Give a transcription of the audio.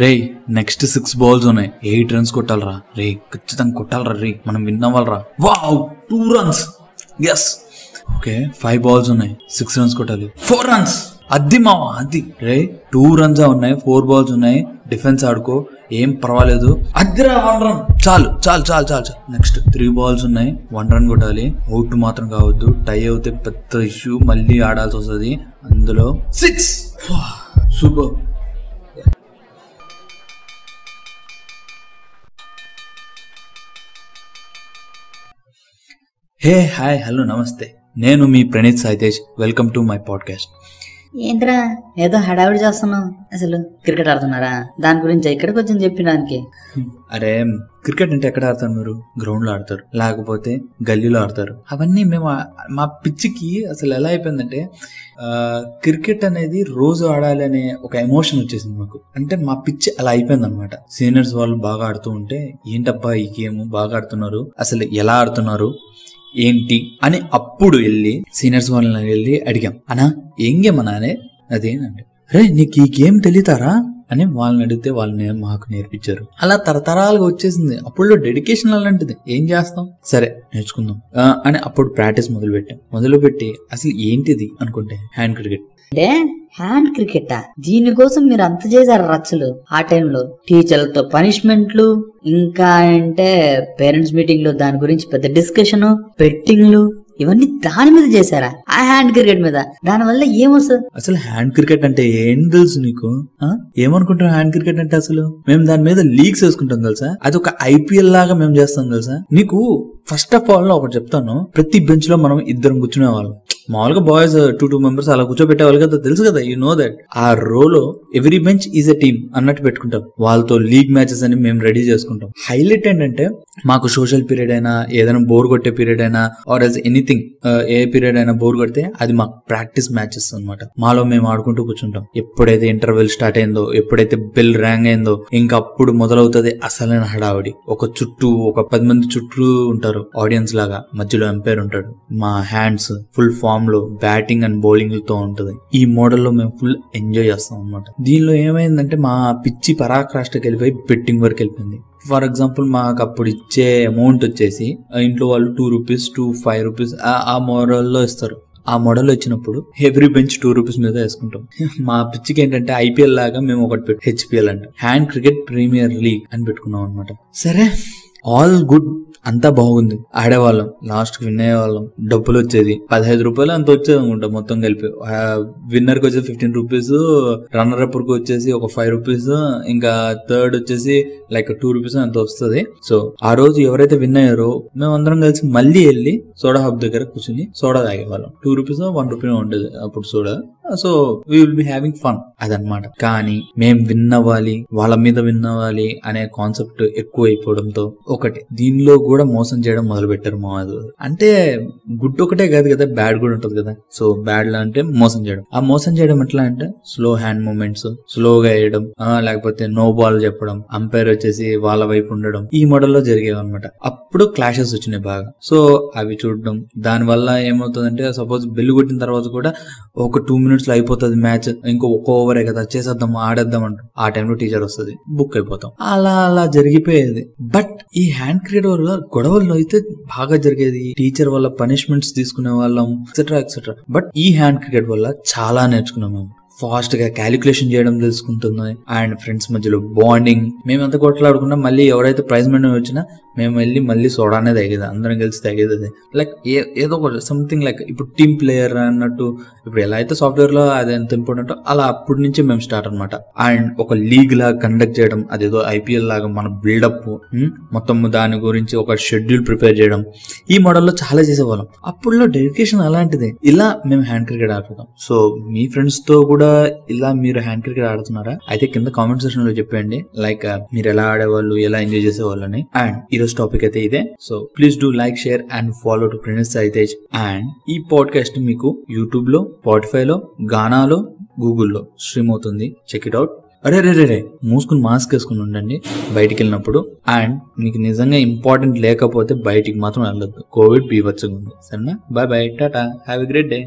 రే next six balls ఉన్నాయి. Eight runs కొట్టాలరా. రే ఖచ్చితంగా కొట్టాలరా రే మనం win అవ్వాలరా. Wow two runs yes okay five balls ఉన్నాయి. సిక్స్ రన్స్ కొట్టాలి. ఫోర్ రన్స్ అది మావా అది. రే టూ రన్స్ ఉన్నాయి. ఫోర్ బాల్స్ ఉన్నాయి. డిఫెన్స్ ఆడుకో. ఏం పర్వాలేదు. అదిరా వన్ రన్. చాలు చాలు చాలు చాలు చాలు. నెక్స్ట్ త్రీ బాల్స్ ఉన్నాయి. వన్ రన్ కొట్టాలి. అవుట్ మాత్రం కావద్దు. టై అవుతే పెద్ద ఇష్యూ మళ్ళీ ఆడాల్సి వస్తుంది. అందులో six super hey hi hello నమస్తే. నేను మీ Praneeth Saitej. Welcome to my podcast ఏంట్రా ఏదో హడావిడి చేస్తున్నావు. అసలు క్రికెట్ ఆడుతున్నారా దాని గురించి ఇక్కడికి వచ్చి చెప్పినానికి? అరే క్రికెట్ అంటే ఎక్కడ ఆడతారు మీరు? గ్రౌండ్లో ఆడతారు. లేకపోతే గల్లీలో ఆడతారు. అవన్నీ మేము మా పిచ్చికి అసలు ఎలా అయిపోయిందంటే ఆ, క్రికెట్ అనేది రోజు ఆడాలి అనే ఒక ఎమోషన్ వచ్చేసింది మాకు. అంటే మా పిచ్చి అలా అయిపోయింది అనమాట సీనియర్స్ వాళ్ళు బాగా ఆడుతూ ఉంటే ఏంటబ్బా ఈ గేమ్? బాగా ఆడుతున్నారు. అసలు ఎలా ఆడుతున్నారు? ఏంటి అని అప్పుడు వెళ్ళి సీనియర్స్ వాళ్ళని వెళ్ళి అడిగాం. అనా ఏం గేమ్ అనానే అదేనండి రే నీకు ఈ గేమ్ తెలియతారా అని వాళ్ళని అడిగితే వాళ్ళని మాకు నేర్పించారు. అలా తరతరాలుగా వచ్చేసింది. అప్పుడు డెడికేషన్ అలాంటిది ఏం చేస్తాం? సరే నేర్చుకుందాం. అని అప్పుడు ప్రాక్టీస్ మొదలు పెట్టాం మొదలు పెట్టి అసలు ఏంటిది అనుకుంటే హ్యాండ్ క్రికెట్ అంటే హ్యాండ్ క్రికెట్ దీనికోసం మీరు అంత చేశారు రచ్చలు ఆ టైంలో టీచర్లతో పనిష్మెంట్లు ఇంకా అంటే పేరెంట్స్ మీటింగ్లు దాని గురించి పెద్ద డిస్కషన్ బెట్టింగ్లు ఇవన్నీ దాని మీద చేశారా? ఆ హ్యాండ్ క్రికెట్ మీద. దాని వల్ల ఏమొస్తుంది అసలు హ్యాండ్ క్రికెట్ అంటే ఏం తెలుసు నీకు? ఆ? ఏమనుకుంటున్నావు హ్యాండ్ క్రికెట్ అంటే అసలు? మేము దాని మీద లీగ్స్ వేసుకుంటాం తెలుసా? అది ఒక ఐపీఎల్ లాగా మేము చేస్తాం తెలుసా? నీకు ఫస్ట్ ఆఫ్ ఆల్ ఒకటి చెప్తాను. ప్రతి బెంచ్లో మనం ఇద్దరం కూర్చునే వాళ్ళం. మామూలుగా బాయ్స్ టూ టూ మెంబర్స్ అలా కూర్చోబెట్టేవాళ్ళు కదా తెలుసు కదా యూ నో దట్ ఆ రోలో every bench is a team అన్నట్టు పెట్టుకుంటాం. వాళ్ళతో లీగ్ మ్యాచెస్ అని మేము రెడీ చేసుకుంటాం. హైలైట్ ఏంటంటే మాకు సోషల్ పీరియడ్ అయినా ఏదైనా బోర్ కొట్టే పీరియడ్ అయినా ఆర్ ఎల్స్ ఎనీథింగ్ ఏ పీరియడ్ అయినా బోర్ కొడితే అది మాకు ప్రాక్టీస్ మ్యాచెస్ అన్నమాట. మాలో మేము ఆడుకుంటూ కూర్చుంటాం. ఎప్పుడైతే ఇంటర్వెల్ స్టార్ట్ అయిందో ఎప్పుడైతే బెల్ ర్యాంగ్ అయిందో ఇంకా అప్పుడు మొదలవుతుంది అసలైన హడావిడి. ఒక చుట్టూ ఒక పది మంది చుట్టూ ఉంటారు ఆడియన్స్ లాగా. మధ్యలో ఎంపైర్ ఉంటాడు. మా హ్యాండ్స్ ఫుల్ ఫామ్ ఫామ్లో బ్యాటింగ్ అండ్ బౌలింగ్తో ఈ మోడల్లో మేము ఫుల్ ఎంజాయ్ చేస్తాం అనమాట దీనిలో ఏమైందంటే మా పిచ్చి పరాక్రాష్ట్రకి వెళ్ళిపోయి బెట్టింగ్ వరకు వెళ్ళిపోయింది. ఫర్ ఎగ్జాంపుల్ మాకు అప్పుడు ఇచ్చే అమౌంట్ వచ్చేసి ఇంట్లో వాళ్ళు two rupees two five rupees ఆ మోడల్లో ఇస్తారు. ఆ మోడల్ వచ్చినప్పుడు ఎవ్రీ బెంచ్ టూ రూపీస్ మీద వేసుకుంటాం. మా పిచ్చికి ఏంటంటే ఐపీఎల్ లాగా మేము ఒకటి పెట్టు హెచ్పిఎల్ అంటే. హ్యాండ్ క్రికెట్ ప్రీమియర్ లీగ్ అని పెట్టుకున్నాం అనమాట సరే ఆల్ గుడ్. అంతా బాగుంది. ఆడేవాళ్ళం. లాస్ట్కి విన్ అయ్యేవాళ్ళం డబ్బులు వచ్చేది పదహైదు రూపాయలు అంత వచ్చేది అనుకుంటా మొత్తం కలిపి. విన్నర్కి వచ్చేసి ఫిఫ్టీన్ రూపీస్ రన్నర్ అప్కి వచ్చేసి ఒక ఫైవ్ రూపీస్ ఇంకా థర్డ్ వచ్చేసి లైక్ టూ రూపీస్ అంత వస్తుంది. సో ఆ రోజు ఎవరైతే విన్ అయ్యారో మేము అందరం కలిసి మళ్ళీ వెళ్ళి సోడా హబ్ దగ్గర కూర్చుని సోడా తాగేవాళ్ళం. టూ రూపీస్ వన్ రూపీ ఉండేది అప్పుడు soda. So we will be having fun అదనమాట కానీ మేం విన్నవాలి వాళ్ళ మీద విన్నవాలి అనే కాన్సెప్ట్ ఎక్కువ అయిపోవడంతో ఒకటి దీనిలో కూడా మోసం చేయడం మొదలు పెట్టారు మా అంటే గుడ్ ఒకటే కాదు కదా బ్యాడ్ కూడా ఉంటది కదా. సో బ్యాడ్ లా అంటే మోసం చేయడం. ఆ మోసం చేయడం ఎట్లా అంటే స్లో హ్యాండ్ మూమెంట్స్ స్లోగా వేయడం లేకపోతే నో బాల్ చెప్పడం అంపైర్ వచ్చేసి వాళ్ళ వైపు ఉండడం ఈ మోడల్లో జరిగేవి అనమాట అప్పుడు క్లాషెస్ వచ్చినాయి బాగా. సో అవి చూడడం. దాని వల్ల ఏమవుతుందంటే సపోజ్ బెల్లు కొట్టిన తర్వాత కూడా ఒక టూ మినిట్స్ లో అయిపోతుంది మ్యాచ్ ఇంకో ఒక్క ఓవరే కదా చేసేద్దాం ఆడేద్దాం అంటారు ఆ టైంలో టీచర్ వస్తుంది బుక్ అయిపోతాం. అలా అలా జరిగిపోయేది. బట్ ఈ హ్యాండ్ క్రికెట్ వల్ల గొడవలు అయితే బాగా జరిగేది. టీచర్ వల్ల పనిష్మెంట్స్ తీసుకునే వాళ్ళం ఎక్సెట్రా ఎక్సెట్రా బట్ ఈ హ్యాండ్ క్రికెట్ వల్ల చాలా నేర్చుకున్నాం మేము. ఫాస్ట్గా క్యాలిక్యులేషన్ చేయడం తెలుసుకుంటుంది అండ్ ఫ్రెండ్స్ మధ్యలో బాండింగ్ మేమంతా కొట్లాడుకున్నా మళ్ళీ ఎవరైతే ప్రైజ్ మనీ వచ్చినా మేము వెళ్ళి మళ్ళీ సోడానే తాగేది అందరం కలిసి తాగేది అది. లైక్ ఏదో ఒక సంథింగ్ లైక్ ఇప్పుడు టీమ్ ప్లేయర్ అన్నట్టు ఇప్పుడు ఎలా అయితే సాఫ్ట్వేర్లో అది ఎంత ఇంపార్టెంట్ అలా అప్పటి నుంచి మేము స్టార్ట్ అనమాట అండ్ ఒక లీగ్ లాగా కండక్ట్ చేయడం అదేదో ఐపీఎల్ లాగా మన బిల్డప్ మొత్తం దాని గురించి ఒక షెడ్యూల్ ప్రిపేర్ చేయడం ఈ మోడల్లో చాలా చేసేవాళ్ళం. అప్పుడులో డెడికేషన్ అలాంటిది. ఇలా మేము హ్యాండ్ క్రికెట్ ఆడుతాం. సో మీ ఫ్రెండ్స్తో కూడా ఇలా మీరు హ్యాండ్ క్రికెట్ ఆడుతున్నారా? అయితే కింద కామెంట్ సెక్షన్లో చెప్పండి లైక్ మీరు ఎలా ఆడేవాళ్ళు ఎలా ఎంజాయ్ చేసేవాళ్ళని. అండ్ ఈరోజు రోజు టాపిక్ అయితే ఇదే. So please do like share and follow to Prince Saitej and ఈ పాడ్కాస్ట్ మీకు యూట్యూబ్లో స్పాటిఫై లో గానాలో గూగుల్లో స్ట్రీమ్ అవుతుంది. చెక్ ఇట్ అవుట్ అరే రే రే రే మూసుకుని మాస్క్ వేసుకుని ఉండండి బయటికి వెళ్ళినప్పుడు. అండ్ మీకు నిజంగా ఇంపార్టెంట్ లేకపోతే బయటికి మాత్రం వెళ్ళొద్దు. కోవిడ్ బీభత్సంగా ఉంది. సరేనా? Bye bye tata have a great day